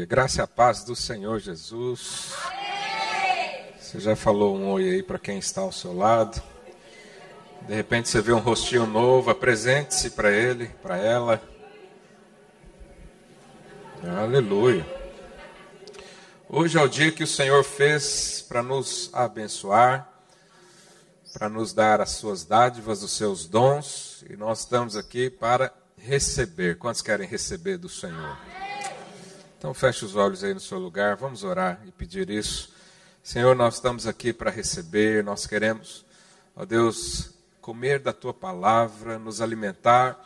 Aleluia. Graça e a paz do Senhor Jesus. Você já falou um oi aí para quem está ao seu lado. De repente você vê um rostinho novo, apresente-se para ele, para ela. Aleluia. Hoje é o dia que o Senhor fez para nos abençoar, para nos dar as suas dádivas, os seus dons, e nós estamos aqui para receber. Quantos querem receber do Senhor? Então feche os olhos aí no seu lugar, vamos orar e pedir isso. Senhor, nós estamos aqui para receber, nós queremos, ó Deus, comer da tua palavra, nos alimentar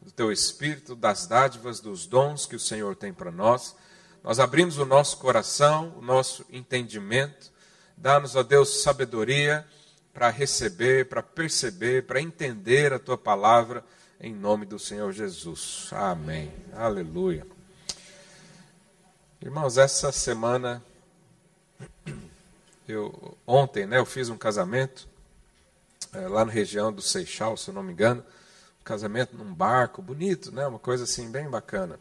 do teu espírito, das dádivas, dos dons que o Senhor tem para nós. Nós abrimos o nosso coração, o nosso entendimento, dá-nos, ó Deus, sabedoria para receber, para perceber, para entender a tua palavra, em nome do Senhor Jesus. Amém. Aleluia. Irmãos, essa semana, eu, ontem, né, eu fiz um casamento é, lá na região do Seixal, se eu não me engano, um casamento num barco, bonito, né, uma coisa assim bem bacana.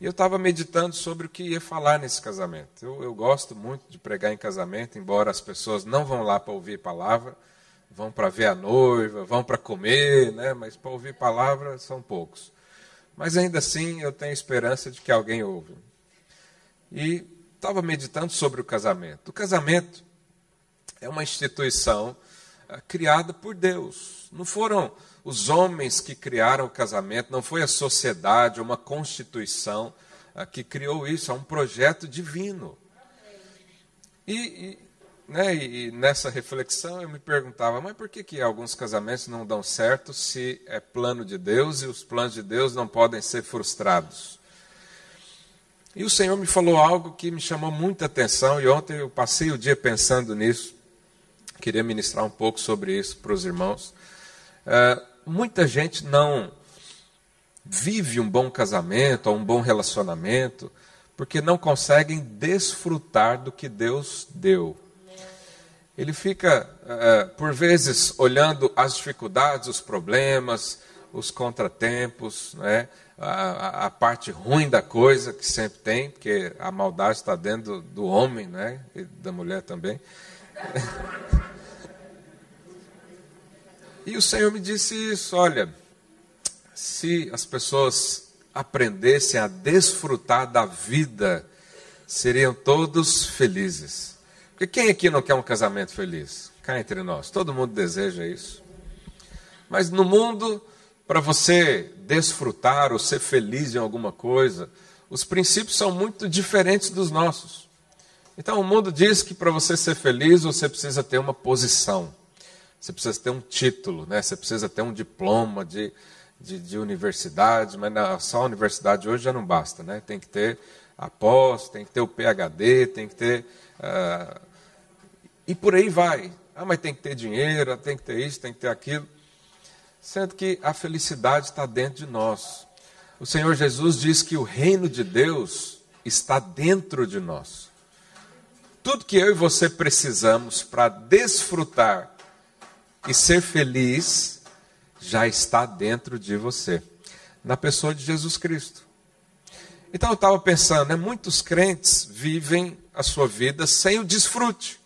E eu estava meditando sobre o que ia falar nesse casamento. Eu, eu gosto muito de pregar em casamento, embora as pessoas não vão lá para ouvir palavra, vão para ver a noiva, vão para comer, né, mas para ouvir palavra são poucos. Mas ainda assim eu tenho esperança de que alguém ouve e estava meditando sobre o casamento. O casamento é uma instituição uh, criada por Deus. Não foram os homens que criaram o casamento, não foi a sociedade, uma constituição uh, que criou isso, é um projeto divino. E, e, né, e, nessa reflexão eu me perguntava, mas por que, que alguns casamentos não dão certo se é plano de Deus e os planos de Deus não podem ser frustrados? E o Senhor me falou algo que me chamou muita atenção, e ontem eu passei o dia pensando nisso. Queria ministrar um pouco sobre isso para os irmãos. Uh, muita gente não vive um bom casamento ou um bom relacionamento porque não conseguem desfrutar do que Deus deu. Ele fica, uh, por vezes, olhando as dificuldades, os problemas, os contratempos, né? A, a, parte ruim da coisa que sempre tem, porque a maldade está dentro do, do homem, né? E da mulher também. E o Senhor me disse isso: olha, se as pessoas aprendessem a desfrutar da vida, seriam todos felizes. Porque quem aqui não quer um casamento feliz? Cá entre nós, todo mundo deseja isso. Mas no mundo para você desfrutar ou ser feliz em alguma coisa, os princípios são muito diferentes dos nossos. Então o mundo diz que para você ser feliz você precisa ter uma posição, você precisa ter um título, né? você precisa ter um diploma de, de, de universidade, mas na, só a universidade hoje já não basta, né? tem que ter a pós, tem que ter o PhD, tem que ter. Uh, e por aí vai. Ah, mas tem que ter dinheiro, tem que ter isso, tem que ter aquilo sendo que a felicidade está dentro de nós. O Senhor Jesus diz que o reino de Deus está dentro de nós. Tudo que eu e você precisamos para desfrutar e ser feliz já está dentro de você, na pessoa de Jesus Cristo. Então eu estava pensando, né, muitos crentes vivem a sua vida sem o desfrute.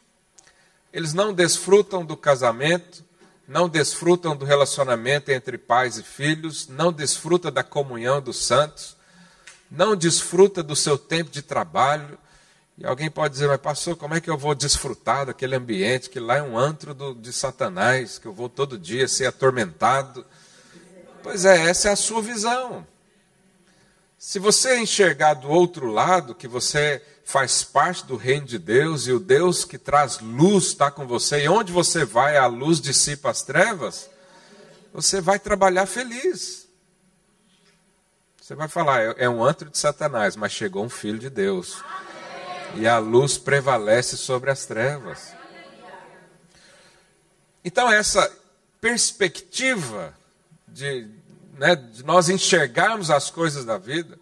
Eles não desfrutam do casamento, não desfrutam do relacionamento entre pais e filhos, não desfruta da comunhão dos santos, não desfruta do seu tempo de trabalho. E alguém pode dizer, mas pastor, como é que eu vou desfrutar daquele ambiente que lá é um antro do, de Satanás, que eu vou todo dia ser atormentado? Pois é, essa é a sua visão. Se você enxergar do outro lado, que você faz parte do reino de Deus e o Deus que traz luz está com você, e onde você vai, a luz dissipa as trevas, você vai trabalhar feliz. Você vai falar, é, é um antro de Satanás, mas chegou um filho de Deus. E a luz prevalece sobre as trevas. Então, essa perspectiva de, né, de nós enxergarmos as coisas da vida,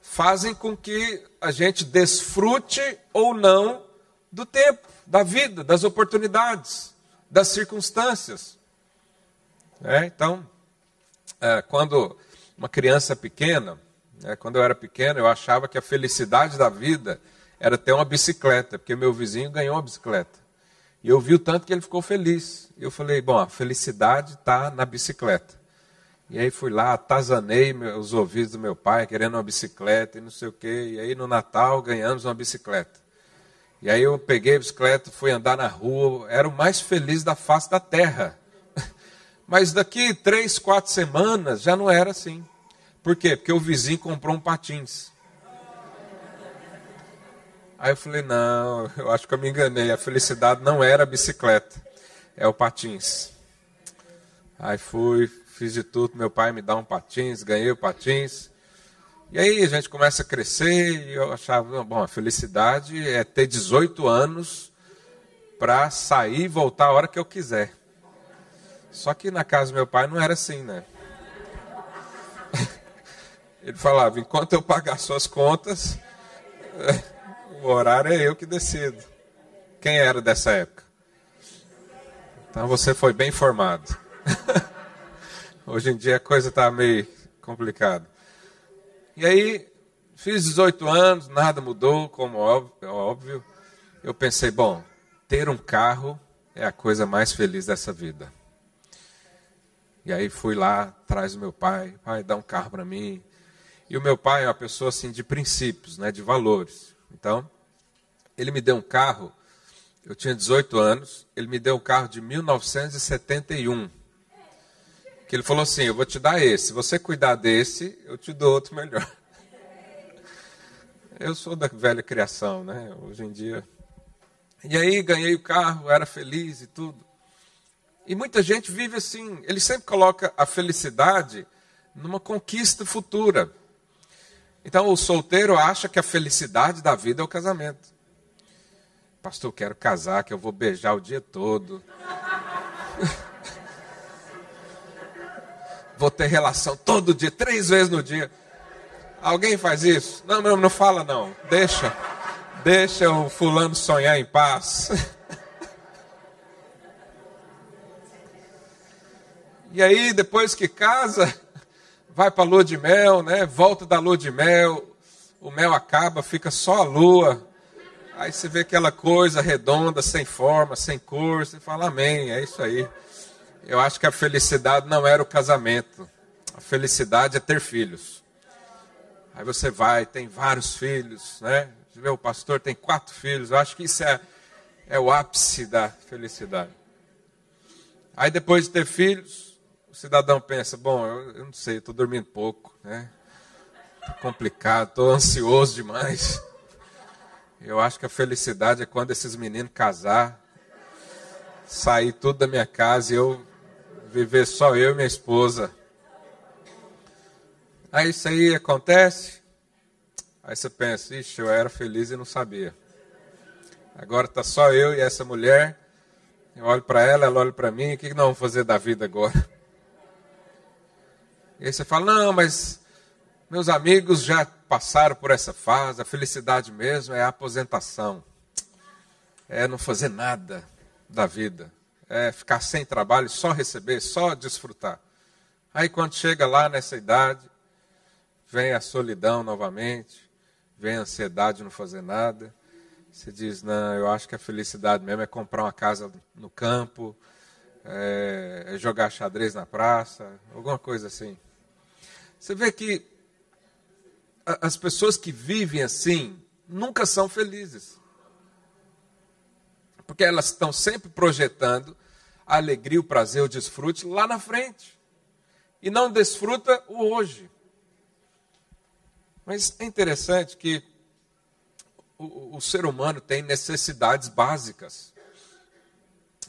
fazem com que a gente desfrute ou não do tempo, da vida, das oportunidades, das circunstâncias. É, então, é, quando uma criança pequena, É, quando eu era pequeno, eu achava que a felicidade da vida era ter uma bicicleta, porque meu vizinho ganhou uma bicicleta. E eu vi o tanto que ele ficou feliz. Eu falei, bom, a felicidade está na bicicleta. E aí fui lá, atazanei os ouvidos do meu pai, querendo uma bicicleta e não sei o quê. E aí no Natal ganhamos uma bicicleta. E aí eu peguei a bicicleta, fui andar na rua, era o mais feliz da face da terra. Mas daqui três, quatro semanas já não era assim. Por quê? Porque o vizinho comprou um patins. Aí eu falei, não, eu acho que eu me enganei. A felicidade não era a bicicleta, é o patins. Aí fui, fiz de tudo, meu pai me dá um patins, ganhei o patins. E aí a gente começa a crescer e eu achava, bom, a felicidade é ter 18 anos para sair e voltar a hora que eu quiser. Só que na casa do meu pai não era assim, né? Ele falava, enquanto eu pagar suas contas, o horário é eu que decido. Quem era dessa época? Então você foi bem informado. Hoje em dia a coisa está meio complicada. E aí, fiz 18 anos, nada mudou, como óbvio. Eu pensei, bom, ter um carro é a coisa mais feliz dessa vida. E aí fui lá atrás do meu pai, pai, dá um carro para mim. E o meu pai é uma pessoa assim de princípios, né, de valores. Então, ele me deu um carro, eu tinha 18 anos, ele me deu um carro de 1971. Que ele falou assim: Eu vou te dar esse, se você cuidar desse, eu te dou outro melhor. Eu sou da velha criação, né? Hoje em dia. E aí ganhei o carro, era feliz e tudo. E muita gente vive assim, ele sempre coloca a felicidade numa conquista futura. Então o solteiro acha que a felicidade da vida é o casamento. Pastor, eu quero casar, que eu vou beijar o dia todo. vou ter relação todo dia, três vezes no dia. Alguém faz isso? Não, não, não fala não. Deixa. Deixa o fulano sonhar em paz. E aí, depois que casa, vai para a lua de mel, né? Volta da lua de mel, o mel acaba, fica só a lua. Aí você vê aquela coisa redonda, sem forma, sem cor, você fala amém, é isso aí. Eu acho que a felicidade não era o casamento. A felicidade é ter filhos. Aí você vai, tem vários filhos, né? O pastor tem quatro filhos. Eu acho que isso é, é o ápice da felicidade. Aí depois de ter filhos, o cidadão pensa, bom, eu, eu não sei, estou dormindo pouco, né? Tô complicado, estou ansioso demais. Eu acho que a felicidade é quando esses meninos casar, sair tudo da minha casa e eu viver só eu e minha esposa. Aí isso aí acontece. Aí você pensa, ixi, eu era feliz e não sabia. Agora está só eu e essa mulher. Eu olho para ela, ela olha para mim. O que nós vamos fazer da vida agora? E aí você fala: não, mas meus amigos já passaram por essa fase, a felicidade mesmo é a aposentação, é não fazer nada da vida, é ficar sem trabalho, só receber, só desfrutar. Aí quando chega lá nessa idade, vem a solidão novamente, vem a ansiedade de não fazer nada. Você diz, não, eu acho que a felicidade mesmo é comprar uma casa no campo, é, é jogar xadrez na praça, alguma coisa assim. Você vê que as pessoas que vivem assim nunca são felizes. Porque elas estão sempre projetando a alegria, o prazer, o desfrute lá na frente. E não desfruta o hoje. Mas é interessante que o, o, ser humano tem necessidades básicas.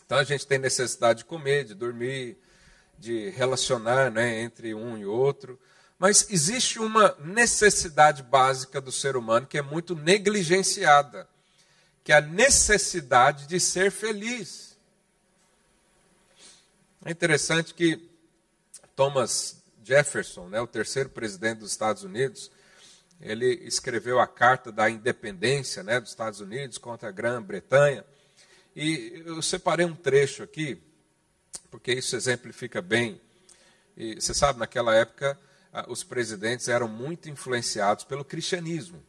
Então a gente tem necessidade de comer, de dormir, de relacionar né, entre um e outro. Mas existe uma necessidade básica do ser humano que é muito negligenciada, que é a necessidade de ser feliz. É interessante que Thomas Jefferson, né, o terceiro presidente dos Estados Unidos, ele escreveu a Carta da Independência né, dos Estados Unidos contra a Grã-Bretanha. E eu separei um trecho aqui, porque isso exemplifica bem. E você sabe, naquela época, os presidentes eram muito influenciados pelo cristianismo.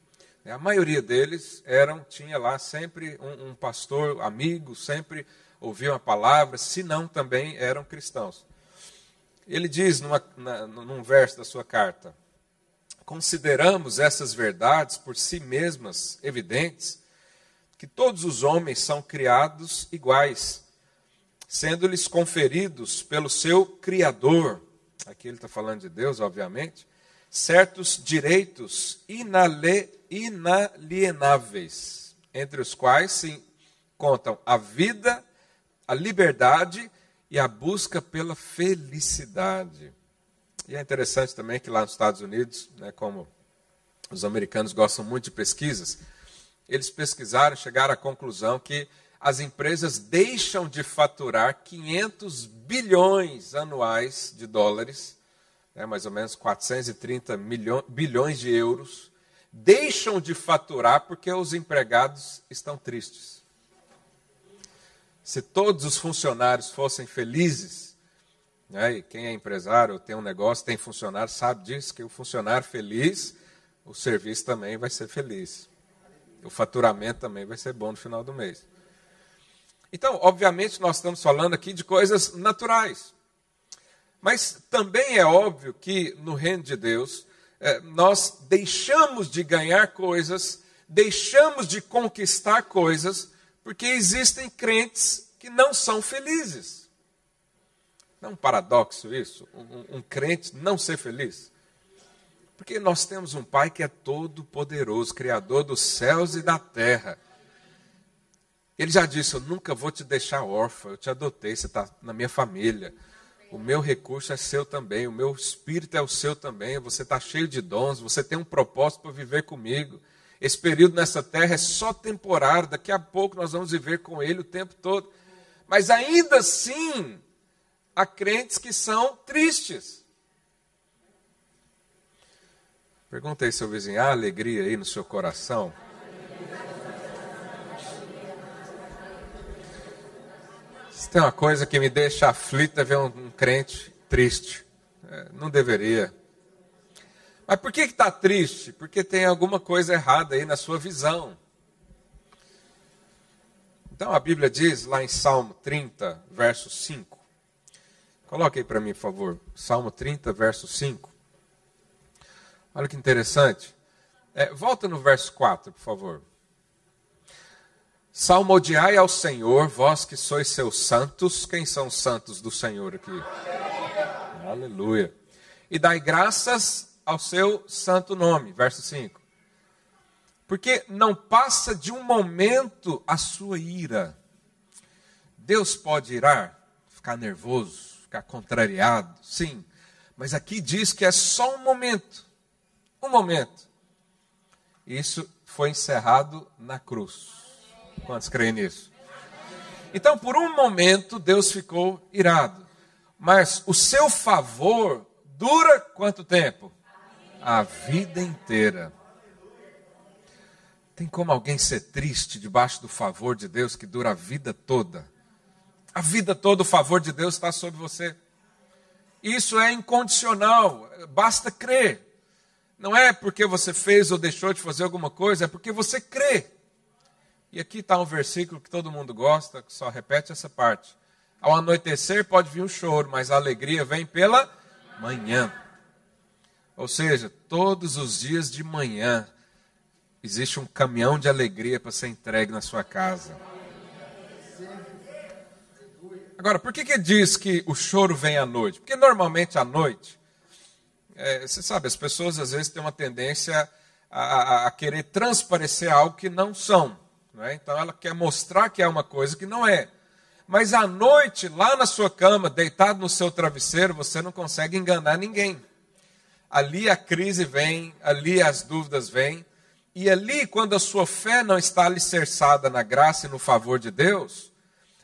A maioria deles eram tinha lá sempre um, um pastor amigo, sempre ouviam a palavra, se não também eram cristãos. Ele diz numa, na, num verso da sua carta: Consideramos essas verdades por si mesmas evidentes, que todos os homens são criados iguais, sendo-lhes conferidos pelo seu Criador, aqui ele está falando de Deus, obviamente, certos direitos inalienáveis, entre os quais se contam a vida, a liberdade e a busca pela felicidade. E é interessante também que lá nos Estados Unidos, né, como os americanos gostam muito de pesquisas, eles pesquisaram, chegaram à conclusão que as empresas deixam de faturar 500 bilhões anuais de dólares né, mais ou menos 430 milhões, bilhões de euros, deixam de faturar porque os empregados estão tristes. Se todos os funcionários fossem felizes, né, e quem é empresário, tem um negócio, tem funcionário, sabe disso, que o funcionário feliz, o serviço também vai ser feliz. O faturamento também vai ser bom no final do mês. Então, obviamente, nós estamos falando aqui de coisas naturais. Mas também é óbvio que no reino de Deus, é, nós deixamos de ganhar coisas, deixamos de conquistar coisas, porque existem crentes que não são felizes. Não é um paradoxo isso? Um, um crente não ser feliz? Porque nós temos um Pai que é todo poderoso, Criador dos céus e da terra. Ele já disse: Eu nunca vou te deixar órfã, eu te adotei, você está na minha família. O meu recurso é seu também, o meu espírito é o seu também. Você está cheio de dons, você tem um propósito para viver comigo. Esse período nessa terra é só temporário, daqui a pouco nós vamos viver com Ele o tempo todo. Mas ainda assim, há crentes que são tristes. Perguntei seu vizinho, há alegria aí no seu coração? Se tem uma coisa que me deixa aflito é ver um, um crente triste. É, não deveria. Mas por que está triste? Porque tem alguma coisa errada aí na sua visão. Então a Bíblia diz lá em Salmo 30, verso 5. Coloque aí para mim, por favor. Salmo 30, verso 5. Olha que interessante. É, volta no verso 4, por favor. Salmodiai ao Senhor, vós que sois seus santos. Quem são os santos do Senhor aqui? Aleluia. Aleluia. E dai graças ao seu santo nome. Verso 5. Porque não passa de um momento a sua ira. Deus pode irar, ficar nervoso, ficar contrariado, sim. Mas aqui diz que é só um momento. Um momento. Isso foi encerrado na cruz. Quantos creem nisso? Então, por um momento, Deus ficou irado. Mas o seu favor dura quanto tempo? A vida inteira. Tem como alguém ser triste debaixo do favor de Deus que dura a vida toda? A vida toda o favor de Deus está sobre você. Isso é incondicional, basta crer. Não é porque você fez ou deixou de fazer alguma coisa, é porque você crê. E aqui está um versículo que todo mundo gosta, que só repete essa parte. Ao anoitecer pode vir o choro, mas a alegria vem pela manhã. Ou seja, todos os dias de manhã existe um caminhão de alegria para ser entregue na sua casa. Agora, por que, que diz que o choro vem à noite? Porque normalmente à noite, é, você sabe, as pessoas às vezes têm uma tendência a, a, a querer transparecer algo que não são. É? Então ela quer mostrar que é uma coisa que não é. Mas à noite, lá na sua cama, deitado no seu travesseiro, você não consegue enganar ninguém. Ali a crise vem, ali as dúvidas vêm. E ali, quando a sua fé não está alicerçada na graça e no favor de Deus,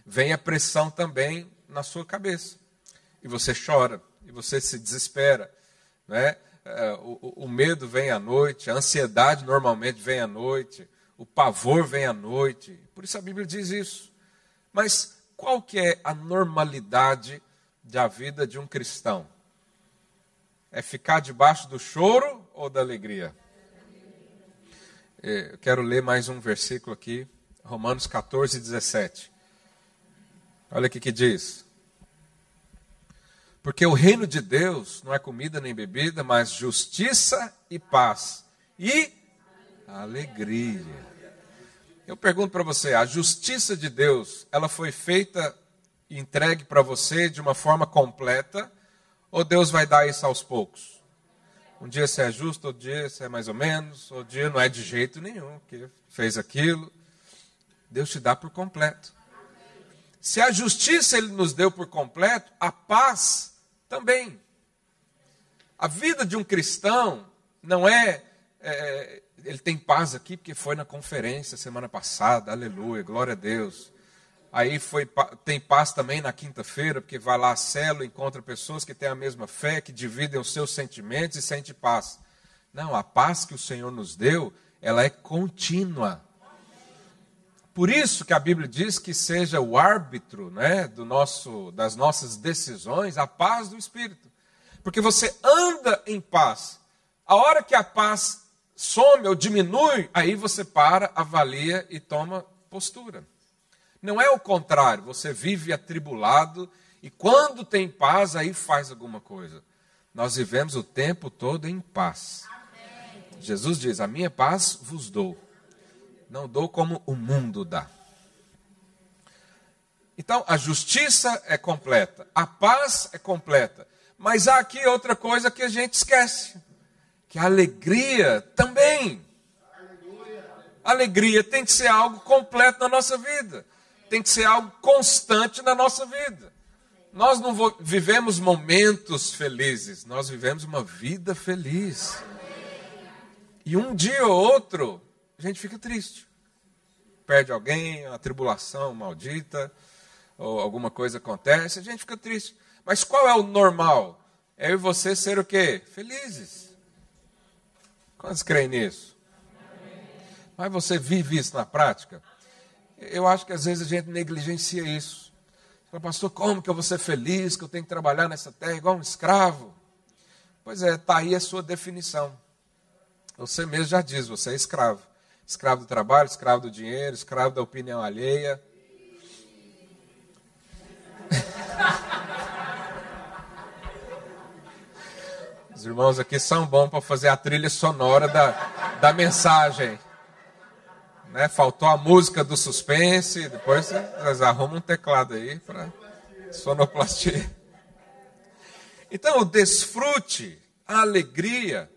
vem a pressão também na sua cabeça. E você chora, e você se desespera. Né? O, o medo vem à noite, a ansiedade normalmente vem à noite o pavor vem à noite. Por isso a Bíblia diz isso. Mas qual que é a normalidade da vida de um cristão? É ficar debaixo do choro ou da alegria? É, eu quero ler mais um versículo aqui, Romanos 14, 17. Olha o que diz. Porque o reino de Deus não é comida nem bebida, mas justiça e paz. E alegria. Eu pergunto para você, a justiça de Deus, ela foi feita e entregue para você de uma forma completa, ou Deus vai dar isso aos poucos? Um dia você é justo, outro dia você é mais ou menos, outro dia não é de jeito nenhum, que fez aquilo. Deus te dá por completo. Se a justiça ele nos deu por completo, a paz também. A vida de um cristão não é, é, Ele tem paz aqui porque foi na conferência semana passada, aleluia, glória a Deus. Aí foi, tem paz também na quinta-feira, porque vai lá a célula, encontra pessoas que têm a mesma fé, que dividem os seus sentimentos e sente paz. Não, a paz que o Senhor nos deu, ela é contínua. Por isso que a Bíblia diz que seja o árbitro né, do nosso, das nossas decisões a paz do Espírito. Porque você anda em paz. A hora que a paz some ou diminui, aí você para, avalia e toma postura. Não é o contrário, você vive atribulado e quando tem paz, aí faz alguma coisa. Nós vivemos o tempo todo em paz. Amém. Jesus diz: A minha paz vos dou não dou como o mundo dá. Então, a justiça é completa, a paz é completa. Mas há aqui outra coisa que a gente esquece: que a alegria também. A alegria tem que ser algo completo na nossa vida, tem que ser algo constante na nossa vida. Nós não vivemos momentos felizes, nós vivemos uma vida feliz. E um dia ou outro, a gente fica triste. Perde alguém, uma tribulação maldita, ou alguma coisa acontece, a gente fica triste. Mas qual é o normal? É eu e você ser o quê? Felizes. Quantos creem nisso? Mas você vive isso na prática? Eu acho que às vezes a gente negligencia isso. Fala, pastor, como que eu vou ser feliz, que eu tenho que trabalhar nessa terra igual um escravo? Pois é, está aí a sua definição. Você mesmo já diz, você é escravo escravo do trabalho, escravo do dinheiro, escravo da opinião alheia. Os irmãos aqui são bons para fazer a trilha sonora da, da mensagem. Né? Faltou a música do suspense, depois vocês arrumam um teclado aí para sonoplastia. Então, o desfrute, a alegria,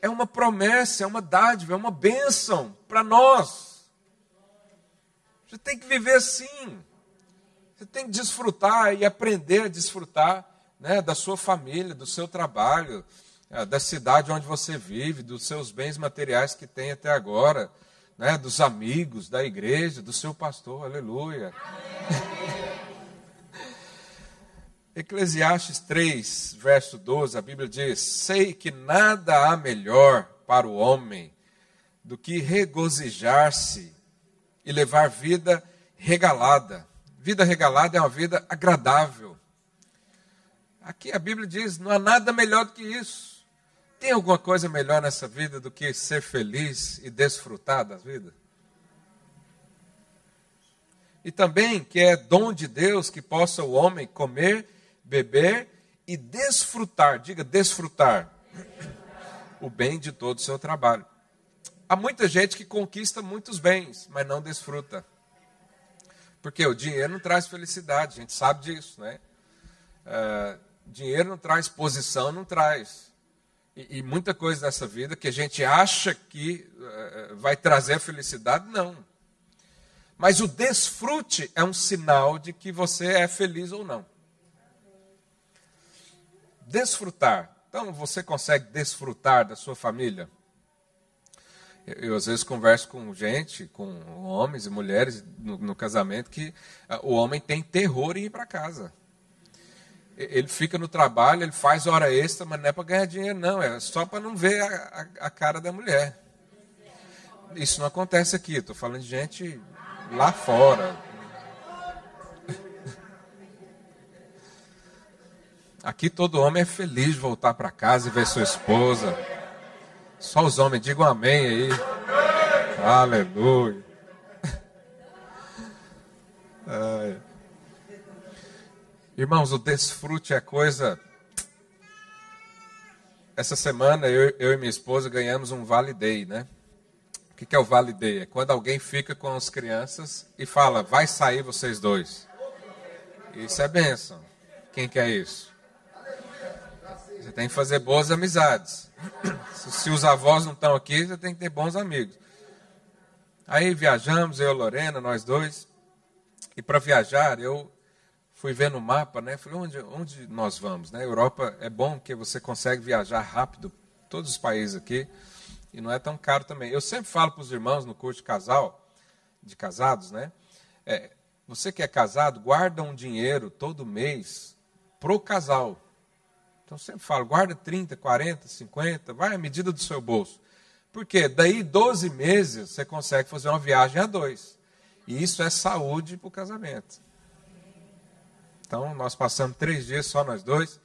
é uma promessa, é uma dádiva, é uma bênção para nós. Você tem que viver assim. Você tem que desfrutar e aprender a desfrutar né, da sua família, do seu trabalho, eh, da cidade onde você vive, dos seus bens materiais que tem até agora, né, dos amigos, da igreja, do seu pastor. Aleluia. Eclesiastes 3, verso 12, a Bíblia diz: Sei que nada há melhor para o homem do que regozijar-se e levar vida regalada. Vida regalada é uma vida agradável. Aqui a Bíblia diz: não há nada melhor do que isso. Tem alguma coisa melhor nessa vida do que ser feliz e desfrutar da vida? E também que é dom de Deus que possa o homem comer beber e desfrutar, diga desfrutar, o bem de todo o seu trabalho. Há muita gente que conquista muitos bens, mas não desfruta. Porque o dinheiro não traz felicidade, a gente sabe disso, né? Uh, dinheiro não traz posição, não traz. E, e, muita coisa dessa vida que a gente acha que uh, vai trazer felicidade, não. Mas o desfrute é um sinal de que você é feliz ou não desfrutar. Então, você consegue desfrutar da sua família? Eu, eu, às vezes converso com gente, com homens e mulheres no, no casamento, que uh, o homem tem terror em ir para casa. Ele fica no trabalho, ele faz hora extra, mas não é para ganhar dinheiro, não, é só para não ver a, a, a, cara da mulher. Isso não acontece aqui, estou falando de gente lá fora, Aqui todo homem é feliz de voltar para casa e ver sua esposa. Só os homens, digam amém aí. Aleluia. Ai. Irmãos, o desfrute é coisa. Essa semana eu, eu, e minha esposa ganhamos um Vale Day, né? O que, que é o Vale Day? É quando alguém fica com as crianças e fala, vai sair vocês dois. Isso é bênção. Quem quer isso? Você tem que fazer boas amizades. Se os avós não estão aqui, você tem que ter bons amigos. Aí viajamos, eu e Lorena, nós dois. E para viajar, eu fui ver no mapa, né? Falei, onde, onde nós vamos? Né? Europa é bom que você consegue viajar rápido, todos os países aqui, e não é tão caro também. Eu sempre falo para os irmãos no curso de casal, de casados, né? É, você que é casado, guarda um dinheiro todo mês pro casal. Então sempre falo, guarda 30, 40, 50, vai à medida do seu bolso. Porque daí 12 meses você consegue fazer uma viagem a dois. E isso é saúde para o casamento. Então nós passamos três dias só nós dois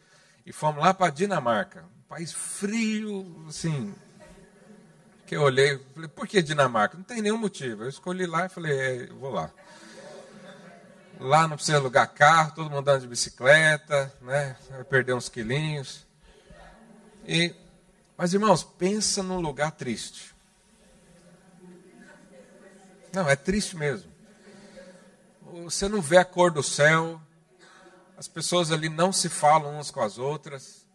e fomos lá para Dinamarca. Um país frio, assim. Que eu olhei, falei, por que Dinamarca? Não tem nenhum motivo. Eu escolhi lá e falei, é, vou lá. Lá não precisa alugar carro, todo mundo andando de bicicleta, né? Vai perder uns quilinhos. E, mas irmãos, pensa num lugar triste. Não, é triste mesmo. Você não vê a cor do céu, as pessoas ali não se falam umas com as outras,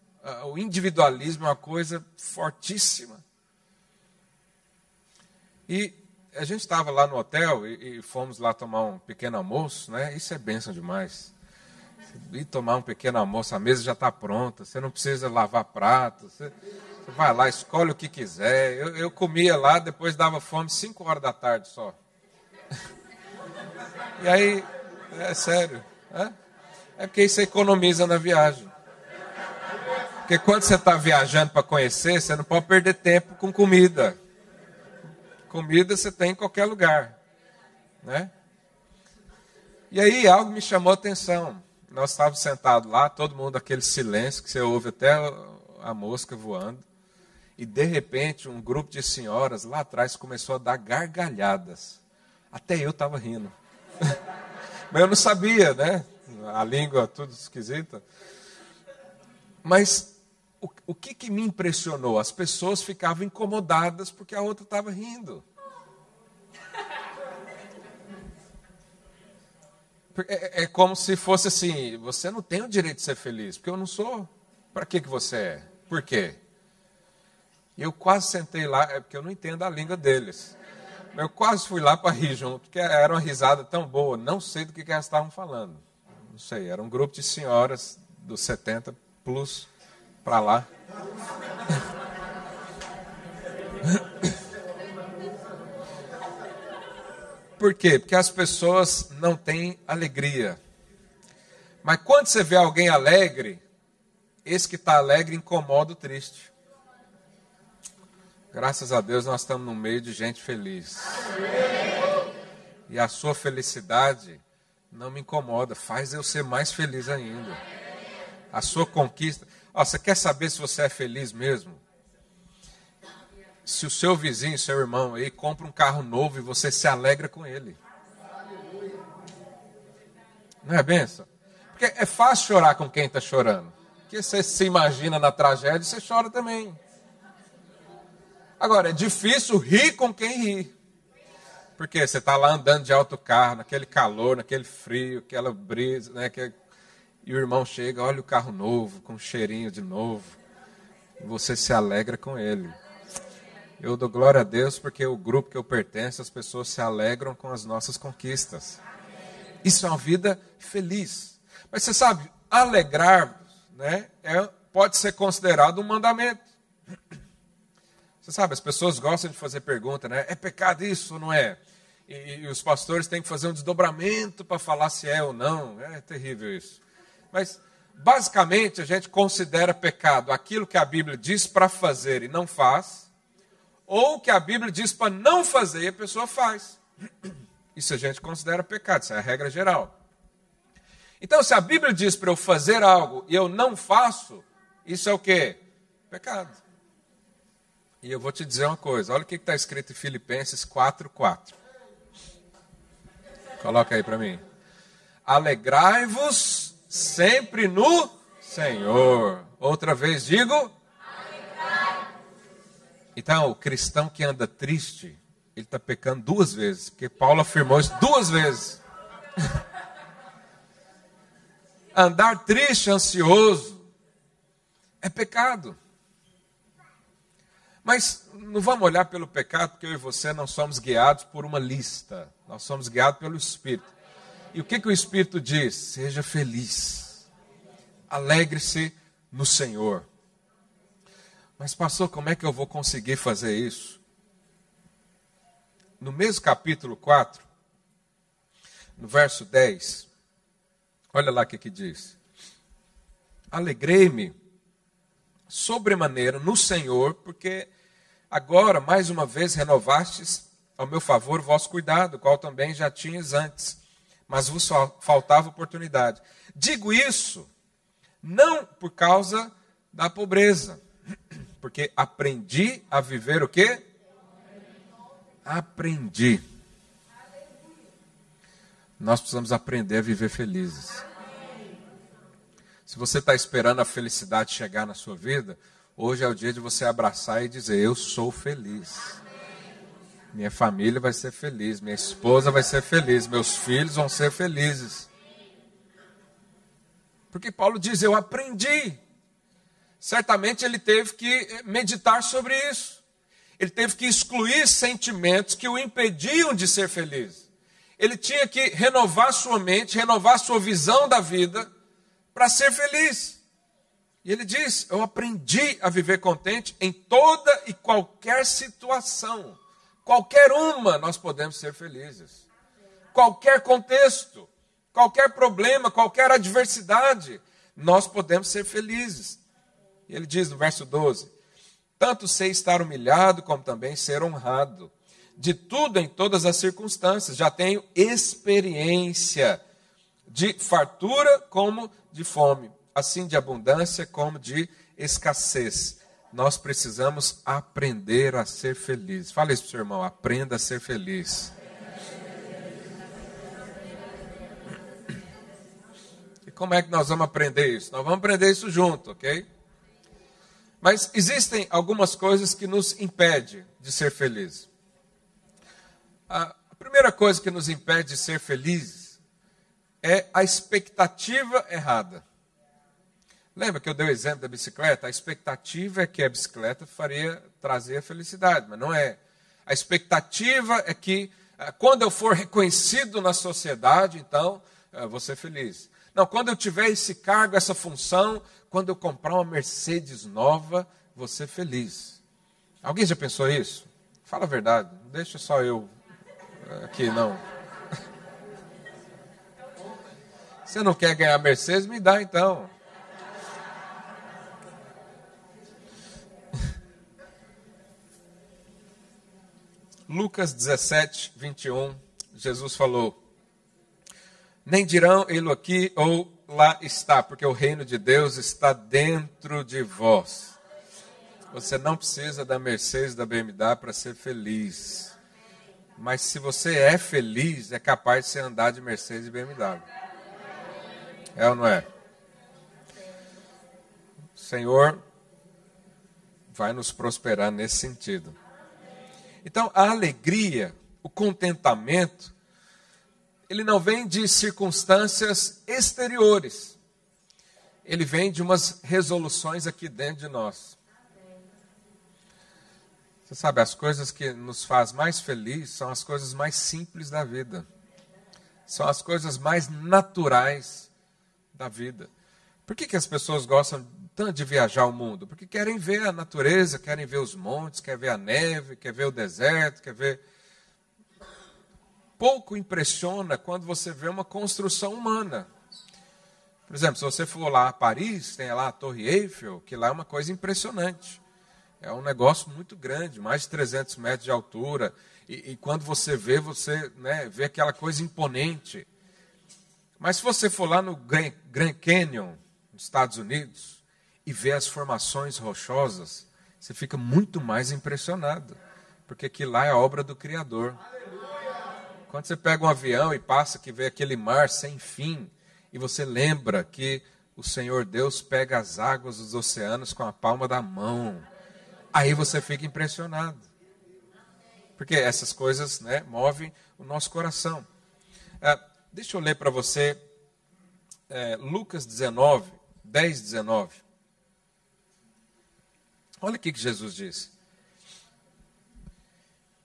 o individualismo é uma coisa fortíssima. E a gente estava lá no hotel e, e, fomos lá tomar um pequeno almoço, né? Isso é bênção demais. Ir tomar um pequeno almoço, a mesa já está pronta, você não precisa lavar prato, você, você, vai lá, escolhe o que quiser. Eu, eu comia lá, depois dava fome 5 horas da tarde só. E aí, é sério, é, é porque isso economiza na viagem. Porque quando você está viajando para conhecer, você não pode perder tempo com comida. Comida você tem em qualquer lugar. Né? E aí algo me chamou a atenção. Nós estávamos sentados lá, todo mundo aquele silêncio que você ouve até a mosca voando. E de repente um grupo de senhoras lá atrás começou a dar gargalhadas. Até eu estava rindo. Mas eu não sabia, né? A língua tudo esquisita. Mas o, o que, que me impressionou? As pessoas ficavam incomodadas porque a outra estava rindo. É, é, como se fosse assim: você não tem o direito de ser feliz, porque eu não sou. Para que, que você é? Por quê? Eu quase sentei lá, é porque eu não entendo a língua deles. Eu quase fui lá para rir junto, porque era uma risada tão boa. Não sei do que, que elas estavam falando. Não sei, era um grupo de senhoras dos 70 plus para lá. Por quê? Porque as pessoas não têm alegria. Mas quando você vê alguém alegre, esse que está alegre incomoda o triste. Graças a Deus nós estamos no meio de gente feliz. E a sua felicidade não me incomoda, faz eu ser mais feliz ainda. A sua conquista. Ó, você quer saber se você é feliz mesmo? Se o seu vizinho, seu irmão aí compra um carro novo e você se alegra com ele. Não é benção? Porque é fácil chorar com quem está chorando. Porque você se imagina na tragédia, você chora também. Agora, é difícil rir com quem ri. Porque você está lá andando de alto carro, naquele calor, naquele frio, aquela brisa, né, aquele e o irmão chega, olha o carro novo, com um cheirinho de novo. E você se alegra com ele. Eu dou glória a Deus porque o grupo que eu pertenço, as pessoas se alegram com as nossas conquistas. Isso é uma vida feliz. Mas você sabe, alegrar né, é, pode ser considerado um mandamento. Você sabe, as pessoas gostam de fazer pergunta, né? É pecado isso ou não é? E, e os pastores têm que fazer um desdobramento para falar se é ou não. É terrível isso. Mas, basicamente, a gente considera pecado aquilo que a Bíblia diz para fazer e não faz, ou que a Bíblia diz para não fazer e a pessoa faz. Isso a gente considera pecado, isso é a regra geral. Então, se a Bíblia diz para eu fazer algo e eu não faço, isso é o quê? Pecado. E eu vou te dizer uma coisa: olha o que está escrito em Filipenses 4,4. Coloca aí para mim. Alegrai-vos sempre no Senhor. Outra vez digo. Então, o cristão que anda triste, ele está pecando duas vezes, porque Paulo afirmou isso duas vezes. Andar triste, ansioso, é pecado. Mas não vamos olhar pelo pecado, porque eu e você não somos guiados por uma lista, nós somos guiados pelo Espírito. E o que, que o Espírito diz? Seja feliz, alegre-se no Senhor. Mas, pastor, como é que eu vou conseguir fazer isso? No mesmo capítulo 4, no verso 10, olha lá o que, que diz: Alegrei-me sobremaneira no Senhor, porque agora, mais uma vez, renovastes ao meu favor o vosso cuidado, qual também já tinhas antes, mas vos faltava oportunidade. Digo isso não por causa da pobreza, porque aprendi a viver o quê? Aprendi. Nós precisamos aprender a viver felizes. Se você está esperando a felicidade chegar na sua vida, hoje é o dia de você abraçar e dizer: Eu sou feliz. Minha família vai ser feliz, minha esposa vai ser feliz, meus filhos vão ser felizes. Porque Paulo diz: Eu aprendi certamente ele teve que meditar sobre isso. Ele teve que excluir sentimentos que o impediam de ser feliz. Ele tinha que renovar sua mente, renovar sua visão da vida para ser feliz. E ele diz: Eu aprendi a viver contente em toda e qualquer situação. Qualquer uma nós podemos ser felizes. Qualquer contexto, qualquer problema, qualquer adversidade, nós podemos ser felizes. Ele diz no verso 12: Tanto sei estar humilhado, como também ser honrado. De tudo em todas as circunstâncias, já tenho experiência de fartura como de fome, assim de abundância como de escassez. Nós precisamos aprender a ser felizes. Fala isso para o seu irmão, aprenda a ser feliz. E como é que nós vamos aprender isso? Nós vamos aprender isso junto, ok? Mas existem algumas coisas que nos impedem de ser felizes. A primeira coisa que nos impede de ser felizes é a expectativa errada. Lembra que eu dei o exemplo da bicicleta? A expectativa é que a bicicleta faria trazer a felicidade, mas não é. A expectativa é que eh, quando eu for reconhecido na sociedade, então eu vou ser feliz. Não, quando eu tiver esse cargo, essa função, quando eu comprar uma Mercedes nova, vou ser feliz. Alguém já pensou isso? Fala a verdade, não deixa só eu eh, aqui, não. Você não quer ganhar Mercedes? Me dá então. Lucas 17, 21, Jesus falou: Nem dirão ele aqui ou lá está, porque o reino de Deus está dentro de vós. Você não precisa da Mercedes, da BMW para ser feliz. Mas se você é feliz, é capaz de você andar de Mercedes e BMW. É ou não é? O Senhor vai nos prosperar nesse sentido. Então, a alegria, o contentamento, ele não vem de circunstâncias exteriores. Ele vem de umas resoluções aqui dentro de nós. Você sabe, as coisas que nos faz mais felizes são as coisas mais simples da vida. São as coisas mais naturais da vida. Por que, que as pessoas gostam tanto de viajar o mundo? Porque querem ver a natureza, querem ver os montes, querem ver a neve, querem ver o deserto, querem ver pouco impressiona quando você vê uma construção humana. Por exemplo, se você for lá a Paris, tem lá a Torre Eiffel, que lá é uma coisa impressionante. É um negócio muito grande, mais de 300 metros de altura. E, e quando você vê, você né, vê aquela coisa imponente. Mas se você for lá no Grand Canyon, nos Estados Unidos, e ver as formações rochosas, você fica muito mais impressionado, porque aquilo lá é obra do Criador. Quando você pega um avião e passa que vê aquele mar sem fim, e você lembra que o Senhor Deus pega as águas dos oceanos com a palma da mão, aí você fica impressionado. Porque essas coisas né, movem o nosso coração. É, deixa eu ler para você é, Lucas 19, 10, 19. Olha o que Jesus disse.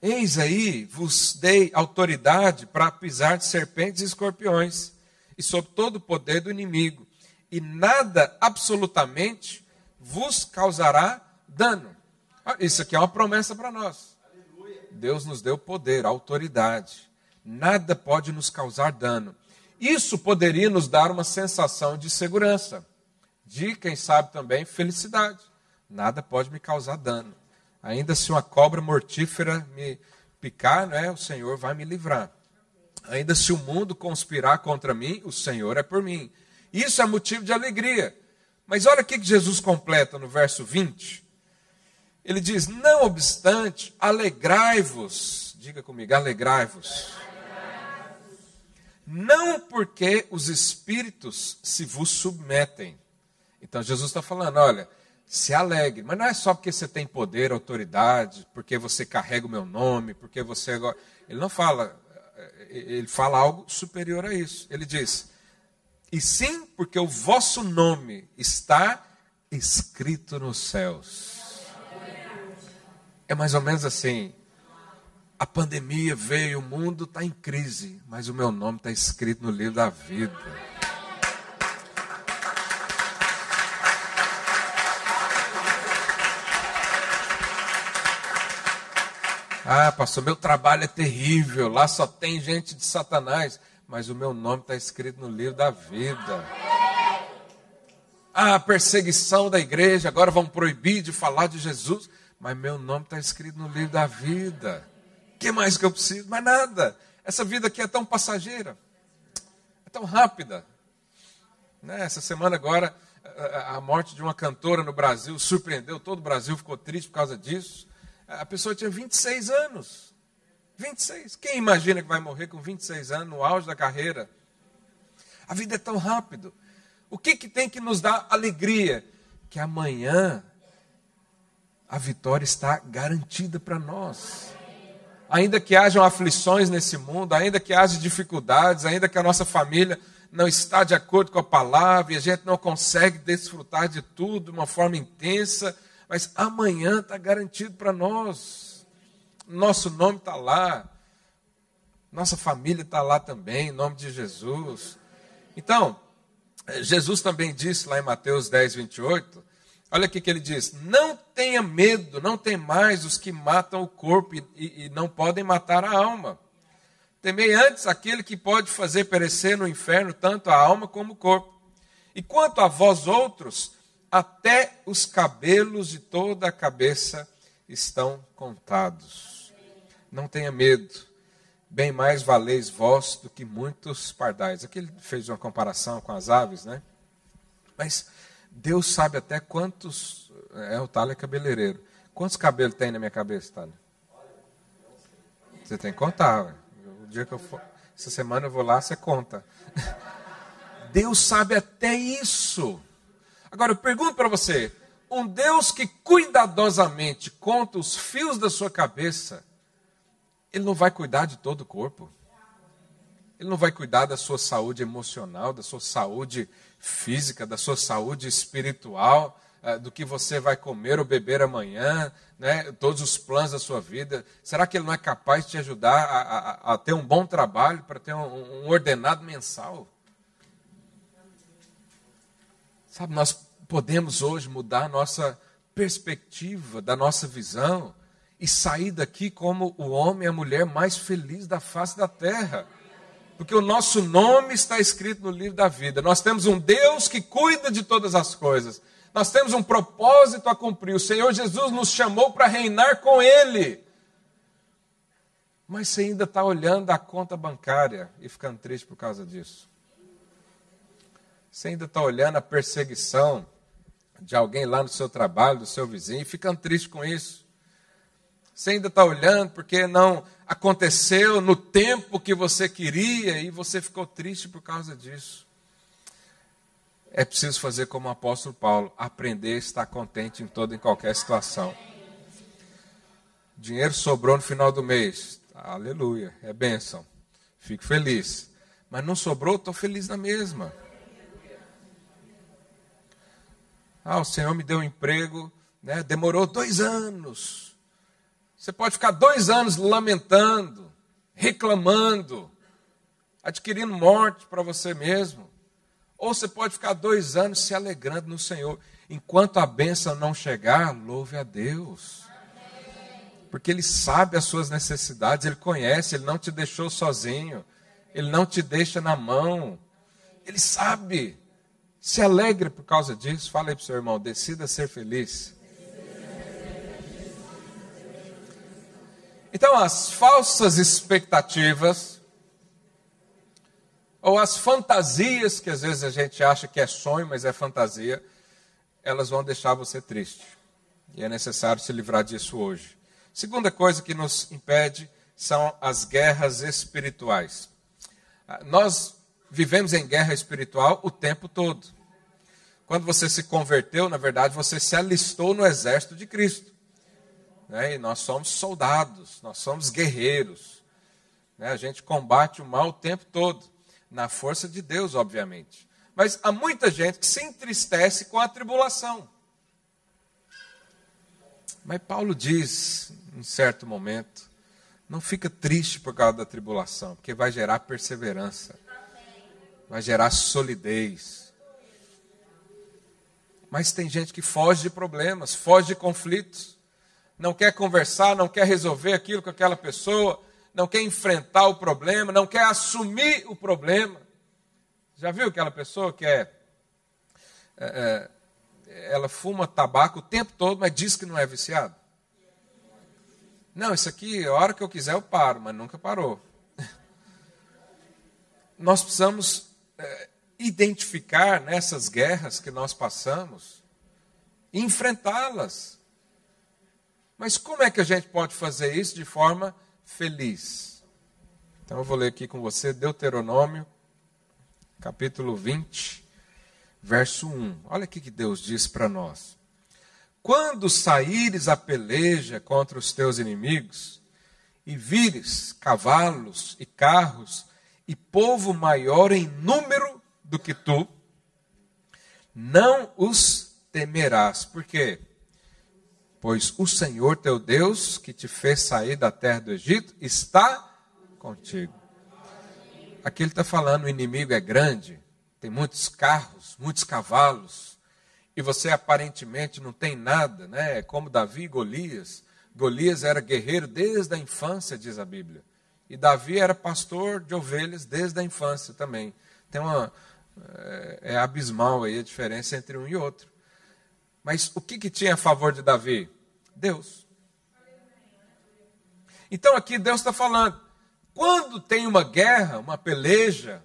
Eis aí, vos dei autoridade para pisar de serpentes e escorpiões, e sob todo o poder do inimigo, e nada absolutamente vos causará dano. Ah, isso aqui é uma promessa para nós. Deus nos deu poder, autoridade. Nada pode nos causar dano. Isso poderia nos dar uma sensação de segurança, de, quem sabe também, felicidade. Nada pode me causar dano. Ainda se uma cobra mortífera me picar, né, o Senhor vai me livrar. Ainda se o mundo conspirar contra mim, o Senhor é por mim. Isso é motivo de alegria. Mas olha o que Jesus completa no verso 20. Ele diz: Não obstante, alegrai-vos. Diga comigo, alegrai-vos. Não porque os espíritos se vos submetem. Então Jesus está falando: olha, se alegre. Mas não é só porque você tem poder, autoridade, porque você carrega o meu nome, porque você. Ele não fala, ele fala algo superior a isso. Ele diz: e sim porque o vosso nome está escrito nos céus. É mais ou menos assim. A pandemia veio, o mundo está em crise, mas o meu nome está escrito no livro da vida. Ah, pastor, meu trabalho é terrível, lá só tem gente de Satanás, mas o meu nome está escrito no livro da vida. Ah, perseguição da igreja, agora vão proibir de falar de Jesus mas meu nome está escrito no livro da vida. O que mais que eu preciso? Mais nada. Essa vida aqui é tão passageira, é tão rápida. Né? Essa semana agora, a morte de uma cantora no Brasil surpreendeu, todo o Brasil ficou triste por causa disso. A pessoa tinha 26 anos. 26. Quem imagina que vai morrer com 26 anos, no auge da carreira? A vida é tão rápido. O que, que tem que nos dar alegria? Que amanhã a vitória está garantida para nós. Ainda que hajam aflições nesse mundo, ainda que haja dificuldades, ainda que a nossa família não está de acordo com a palavra e a gente não consegue desfrutar de tudo de uma forma intensa, mas amanhã está garantido para nós. Nosso nome está lá, nossa família está lá também, em nome de Jesus. Então, Jesus também disse lá em Mateus 10, 28, Olha o que ele diz: Não tenha medo, não tem mais os que matam o corpo e, e, e não podem matar a alma. Temei antes aquele que pode fazer perecer no inferno tanto a alma como o corpo. E quanto a vós outros, até os cabelos de toda a cabeça estão contados. Não tenha medo, bem mais valeis vós do que muitos pardais. Aqui ele fez uma comparação com as aves, né? Mas Deus sabe até quantos. É, o Thaler é cabeleireiro. Quantos cabelos tem na minha cabeça, Thaler? Você tem que contar. O dia que eu for. Essa semana eu vou lá, você conta. Deus sabe até isso. Agora eu pergunto para você: um Deus que cuidadosamente conta os fios da sua cabeça, ele não vai cuidar de todo o corpo? Ele não vai cuidar da sua saúde emocional, da sua saúde física, da sua saúde espiritual, eh, do que você vai comer ou beber amanhã, né? todos os planos da sua vida. Será que Ele não é capaz de te ajudar a, a, a ter um bom trabalho, para ter um, um ordenado mensal? Sabe, nós podemos hoje mudar a nossa perspectiva, da nossa visão, e sair daqui como o homem e a mulher mais feliz da face da terra porque o nosso nome está escrito no livro da vida. Nós temos um Deus que cuida de todas as coisas. Nós temos um propósito a cumprir. O Senhor Jesus nos chamou para reinar com Ele. Mas você ainda está olhando a conta bancária e ficando triste por causa disso. Você ainda está olhando a perseguição de alguém lá no seu trabalho, do seu vizinho, e ficando triste com isso. Você ainda está olhando porque não aconteceu no tempo que você queria e você ficou triste por causa disso. É preciso fazer como o apóstolo Paulo, aprender a estar contente em toda e qualquer situação. Dinheiro sobrou no final do mês. Aleluia, é bênção. Fico feliz. Mas não sobrou, estou feliz na mesma. Ah, o Senhor me deu um emprego, né? demorou dois anos. Você pode ficar dois anos lamentando, reclamando, adquirindo morte para você mesmo. Ou você pode ficar dois anos se alegrando no Senhor. Enquanto a bênção não chegar, louve a Deus. Porque Ele sabe as suas necessidades, Ele conhece, Ele não te deixou sozinho, Ele não te deixa na mão. Ele sabe. Se alegre por causa disso. Fala aí para o seu irmão, decida ser feliz. Então, as falsas expectativas, ou as fantasias, que às vezes a gente acha que é sonho, mas é fantasia, elas vão deixar você triste. E é necessário se livrar disso hoje. Segunda coisa que nos impede são as guerras espirituais. Ah, nós vivemos em guerra espiritual o tempo todo. Quando você se converteu, na verdade, você se alistou no exército de Cristo. Né? E nós somos soldados, nós somos guerreiros. Né? A gente combate o mal o tempo todo, na força de Deus, obviamente. Mas há muita gente que se entristece com a tribulação. Mas Paulo diz, em certo momento, não fica triste por causa da tribulação, porque vai gerar perseverança, vai gerar solidez. Mas tem gente que foge de problemas, foge de conflitos não quer conversar, não quer resolver aquilo com aquela pessoa, não quer enfrentar o problema, não quer assumir o problema. Já viu aquela pessoa que é, é, é ela fuma tabaco o tempo todo, mas diz que não é viciado? Não, isso aqui, a hora que eu quiser eu paro, mas nunca parou. Nós precisamos é, identificar nessas guerras que nós passamos enfrentá-las. Mas como é que a gente pode fazer isso de forma feliz? Então eu vou ler aqui com você Deuteronômio, capítulo 20, verso 1. Olha o que Deus diz para nós. Quando saíres a peleja contra os teus inimigos, e vires cavalos e carros, e povo maior em número do que tu, não os temerás. Por quê? Pois o Senhor teu Deus, que te fez sair da terra do Egito, está contigo. Aqui ele está falando: o inimigo é grande, tem muitos carros, muitos cavalos, e você aparentemente não tem nada, né? É como Davi e Golias. Golias era guerreiro desde a infância, diz a Bíblia. E Davi era pastor de ovelhas desde a infância também. Tem uma. É, é abismal aí a diferença entre um e outro. Mas o que, que tinha a favor de Davi? Deus. Então aqui Deus está falando: quando tem uma guerra, uma peleja,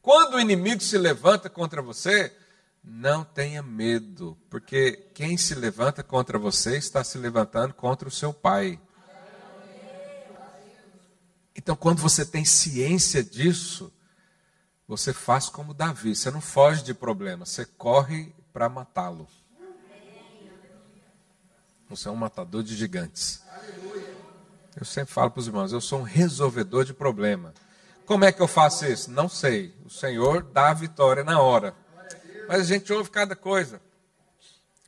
quando o inimigo se levanta contra você, não tenha medo, porque quem se levanta contra você está se levantando contra o seu pai. Então, quando você tem ciência disso, você faz como Davi, você não foge de problema, você corre para matá-lo. Você é um matador de gigantes. Eu sempre falo para os irmãos, eu sou um resolvedor de problema. Como é que eu faço isso? Não sei. O Senhor dá a vitória na hora. Mas a gente ouve cada coisa.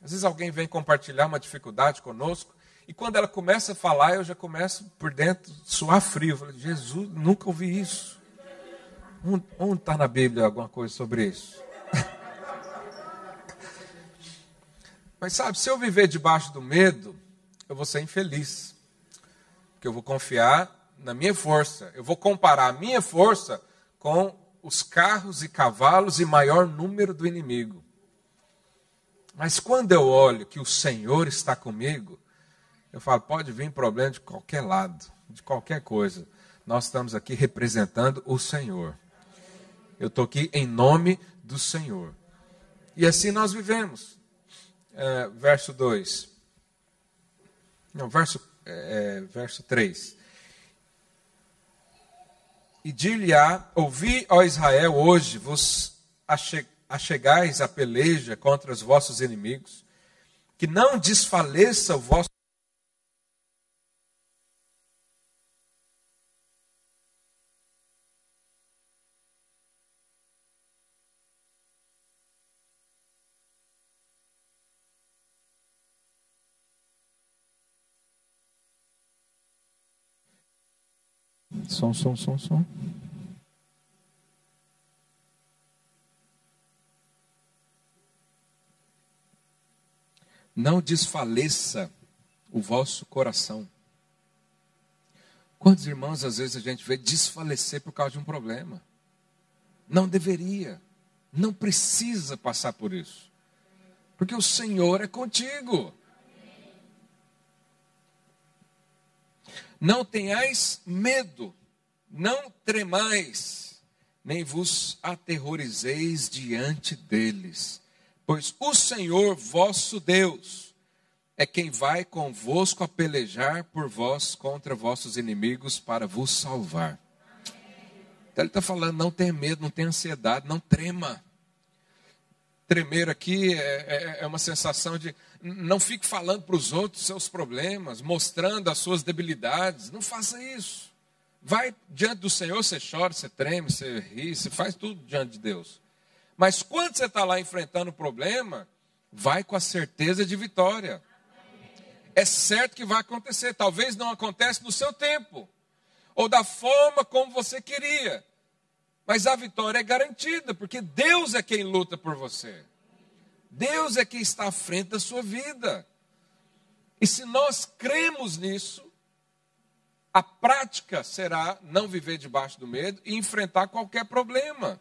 Às vezes alguém vem compartilhar uma dificuldade conosco, e quando ela começa a falar, eu já começo por dentro suar frio. Eu falo, Jesus, nunca ouvi isso. Onde está na Bíblia alguma coisa sobre isso? Mas sabe, se eu viver debaixo do medo, eu vou ser infeliz. Porque eu vou confiar na minha força. Eu vou comparar a minha força com os carros e cavalos e maior número do inimigo. Mas quando eu olho que o Senhor está comigo, eu falo, pode vir problema de qualquer lado, de qualquer coisa. Nós estamos aqui representando o Senhor. Eu estou aqui em nome do Senhor. E assim nós vivemos. É, verso 2. Não, verso, é, verso 3. E dir-lhe-á, ouvi, ó Israel, hoje vos achegais a peleja contra os vossos inimigos, que não desfaleça o vosso Som, som, som, som. Não desfaleça o vosso coração. Quantos irmãos às vezes a gente vê desfalecer por causa de um problema? Não deveria, não precisa passar por isso, porque o Senhor é contigo. Não tenhais medo, não tremais, nem vos aterrorizeis diante deles, pois o Senhor vosso Deus é quem vai convosco a pelejar por vós contra vossos inimigos para vos salvar. Então ele está falando: não tenha medo, não tenha ansiedade, não trema. Tremer aqui é, é, é uma sensação de não fique falando para os outros seus problemas, mostrando as suas debilidades. Não faça isso. Vai diante do Senhor, você chora, você treme, você ri, você faz tudo diante de Deus. Mas quando você está lá enfrentando o problema, vai com a certeza de vitória. É certo que vai acontecer. Talvez não aconteça no seu tempo, ou da forma como você queria. Mas a vitória é garantida, porque Deus é quem luta por você. Deus é quem está à frente da sua vida. E se nós cremos nisso, a prática será não viver debaixo do medo e enfrentar qualquer problema,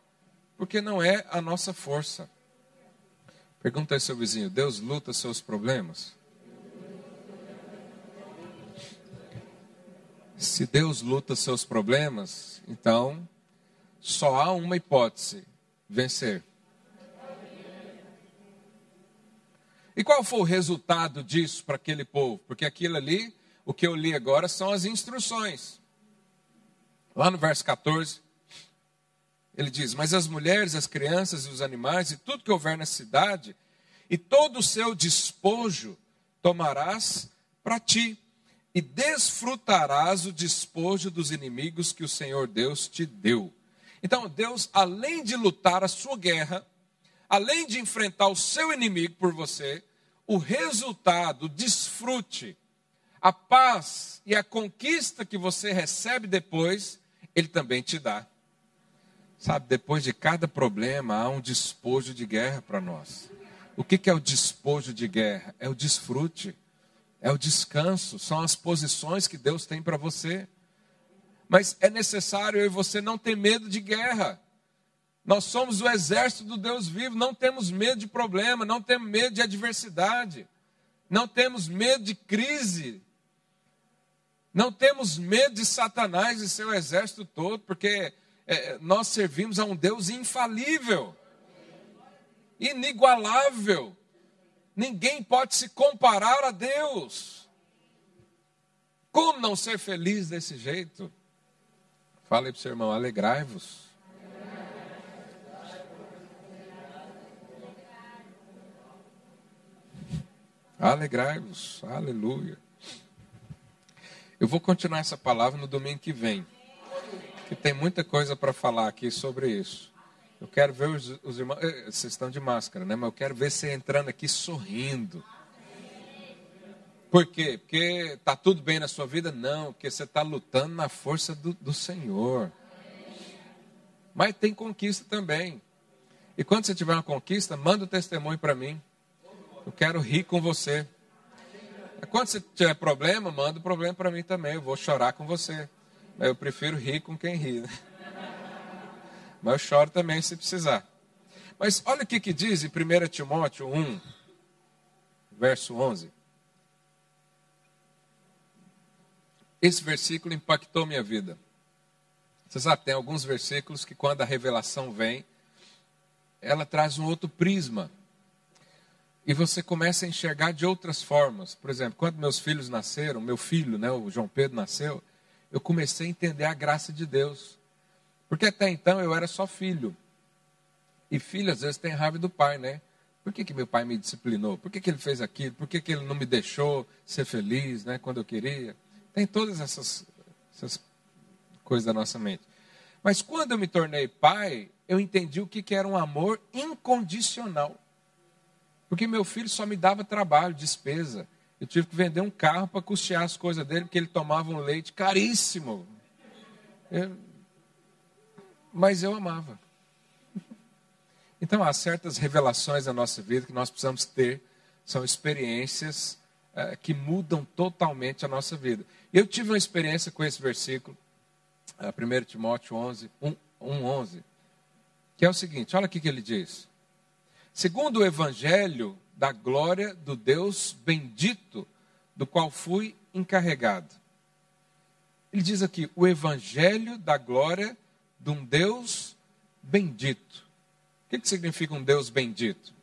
porque não é a nossa força. Pergunta aí seu vizinho: Deus luta seus problemas? Se Deus luta seus problemas, então só há uma hipótese: vencer. E qual foi o resultado disso para aquele povo? Porque aquilo ali, o que eu li agora, são as instruções. Lá no verso 14, ele diz: Mas as mulheres, as crianças e os animais, e tudo que houver na cidade, e todo o seu despojo tomarás para ti, e desfrutarás o despojo dos inimigos que o Senhor Deus te deu. Então, Deus, além de lutar a sua guerra, além de enfrentar o seu inimigo por você, o resultado, o desfrute, a paz e a conquista que você recebe depois, ele também te dá. Sabe, depois de cada problema há um despojo de guerra para nós. O que, que é o despojo de guerra? É o desfrute, é o descanso, são as posições que Deus tem para você. Mas é necessário eu e você não ter medo de guerra. Nós somos o exército do Deus vivo, não temos medo de problema, não temos medo de adversidade, não temos medo de crise, não temos medo de Satanás e seu exército todo, porque é, nós servimos a um Deus infalível, inigualável. Ninguém pode se comparar a Deus. Como não ser feliz desse jeito? Fala aí para o seu irmão, alegrai-vos. Alegrai-vos, aleluia. Eu vou continuar essa palavra no domingo que vem, que tem muita coisa para falar aqui sobre isso. Eu quero ver os, os, irmãos, eh, vocês estão de máscara, né? Mas eu quero ver você entrando aqui sorrindo. Por quê? Porque está tudo bem na sua vida? Não, porque você está lutando na força do, do Senhor. Mas tem conquista também. E quando você tiver uma conquista, manda o um testemunho para mim. Eu quero rir com você. Quando você tiver problema, manda o problema para mim também. Eu vou chorar com você. Eu prefiro rir com quem ri. Né? Mas eu choro também se precisar. Mas olha o que, que diz em 1 Timóteo 1, verso 11. Esse versículo impactou minha vida. Você sabe, tem alguns versículos que quando a revelação vem, ela traz um outro prisma. E você começa a enxergar de outras formas. Por exemplo, quando meus filhos nasceram, meu filho, né, o João Pedro nasceu, eu comecei a entender a graça de Deus. Porque até então eu era só filho. E filho às vezes tem raiva do pai, né? Por que, que meu pai me disciplinou? Por que, que ele fez aquilo? Por que, que ele não me deixou ser feliz né, quando eu queria? Tem todas essas, essas coisas da nossa mente. Mas quando eu me tornei pai, eu entendi o que, que era um amor incondicional. Porque meu filho só me dava trabalho, despesa. Eu tive que vender um carro para custear as coisas dele, porque ele tomava um leite caríssimo. Eu... Mas eu amava. Então, há certas revelações na nossa vida que nós precisamos ter, são experiências é, que mudam totalmente a nossa vida. Eu tive uma experiência com esse versículo, é, 1 Timóteo 11, 1, 1, 11, que é o seguinte: olha o que ele diz. Segundo o evangelho da glória do Deus bendito, do qual fui encarregado. Ele diz aqui: o evangelho da glória de um Deus bendito. O que, que significa um Deus bendito?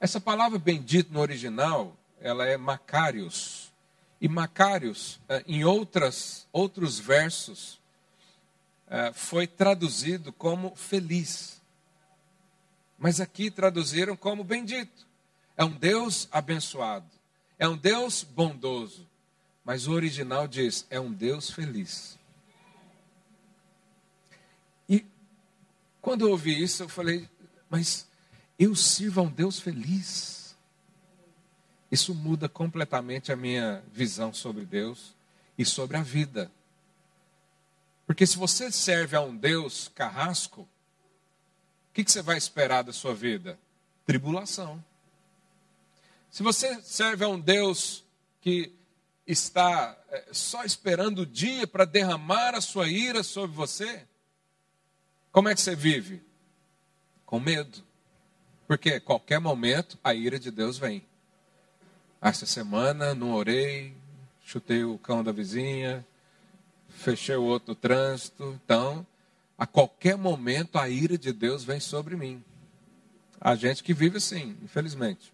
Essa palavra bendito no original, ela é Macários. E Macários, eh, em outras, outros versos, eh, foi traduzido como feliz. Mas aqui traduziram como bendito. É um Deus abençoado. É um Deus bondoso. Mas o original diz: é um Deus feliz. E quando eu ouvi isso, eu falei: mas eu sirvo a um Deus feliz. Isso muda completamente a minha visão sobre Deus e sobre a vida. Porque se você serve a um Deus carrasco, que, que você vai esperar da sua vida? Tribulação. Se você serve a um Deus que está é, só esperando o dia para derramar a sua ira sobre você, como é que você vive? Com medo. Porque qualquer momento a ira de Deus vem. Essa semana não orei, chutei o cão da vizinha, fechei o outro trânsito. Então, a qualquer momento a ira de Deus vem sobre mim. Há gente que vive assim, infelizmente.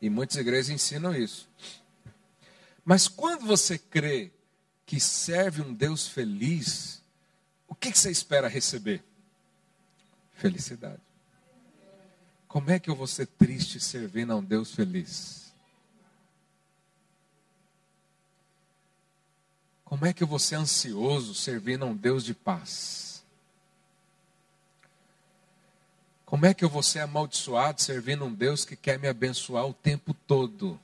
E muitas igrejas ensinam isso. Mas quando você crê que serve um Deus feliz, o que você espera receber? Felicidade. Como é que eu vou ser triste servindo a um Deus feliz? Como é que vou ser ansioso servindo a um Deus de paz? Como é que eu vou ser amaldiçoado servindo um Deus que quer me abençoar o tempo todo?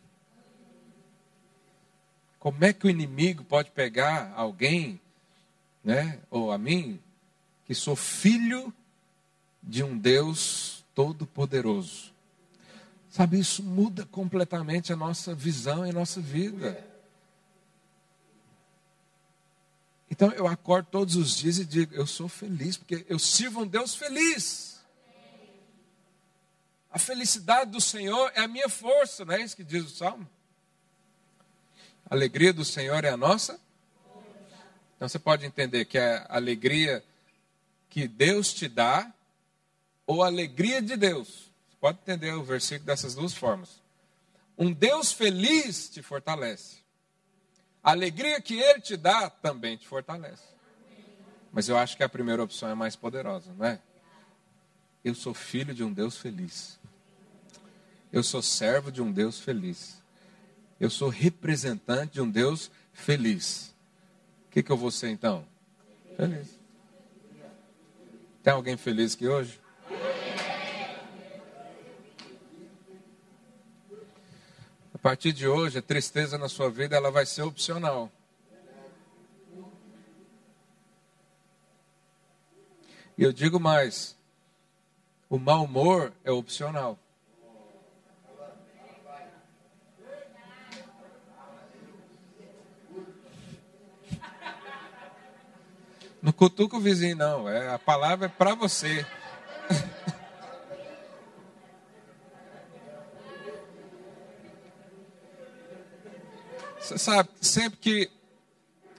Como é que o inimigo pode pegar alguém, né, ou a mim, que sou filho de um Deus todo-poderoso? Sabe, isso muda completamente a nossa visão e a nossa vida. Então eu acordo todos os dias e digo: eu sou feliz, porque eu sirvo um Deus feliz. A felicidade do Senhor é a minha força, não é isso que diz o Salmo? A alegria do Senhor é a nossa? Então você pode entender que é a alegria que Deus te dá ou a alegria de Deus. Você pode entender o versículo dessas duas formas. Um Deus feliz te fortalece. A alegria que Ele te dá também te fortalece. Mas eu acho que a primeira opção é mais poderosa, não é? Eu sou filho de um Deus feliz. Eu sou servo de um Deus feliz. Eu sou representante de um Deus feliz. O que, que eu vou ser então? Feliz. Tem alguém feliz aqui hoje? Partir de hoje, a tristeza na sua vida ela vai ser opcional. E eu digo mais: o mau humor é opcional. Não cutuca o vizinho, não. É, a palavra é para você. Sabe, sempre que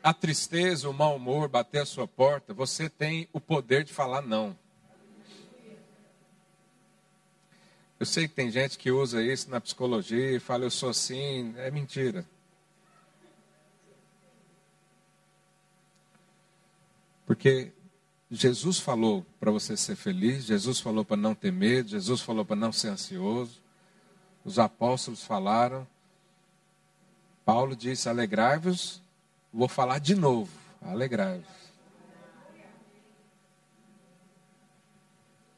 a tristeza, o mau humor bater a sua porta, você tem o poder de falar não. Eu sei que tem gente que usa isso na psicologia e fala eu sou assim, é mentira. Porque Jesus falou para você ser feliz, Jesus falou para não ter medo, Jesus falou para não ser ansioso. Os apóstolos falaram. Paulo disse: alegrai-vos. Vou falar de novo: alegrai-vos.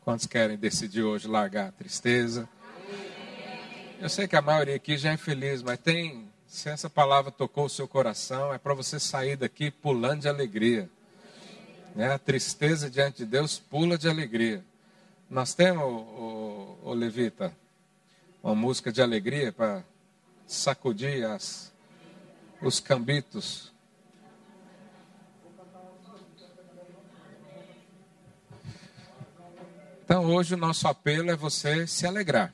Quantos querem decidir hoje largar a tristeza? Eu sei que a maioria aqui já é feliz, mas tem. Se essa palavra tocou o seu coração, é para você sair daqui pulando de alegria. Né? A tristeza diante de Deus pula de alegria. Nós temos, o, o, o Levita, uma música de alegria para sacudir as, os cambitos. Então hoje o nosso apelo é você se alegrar.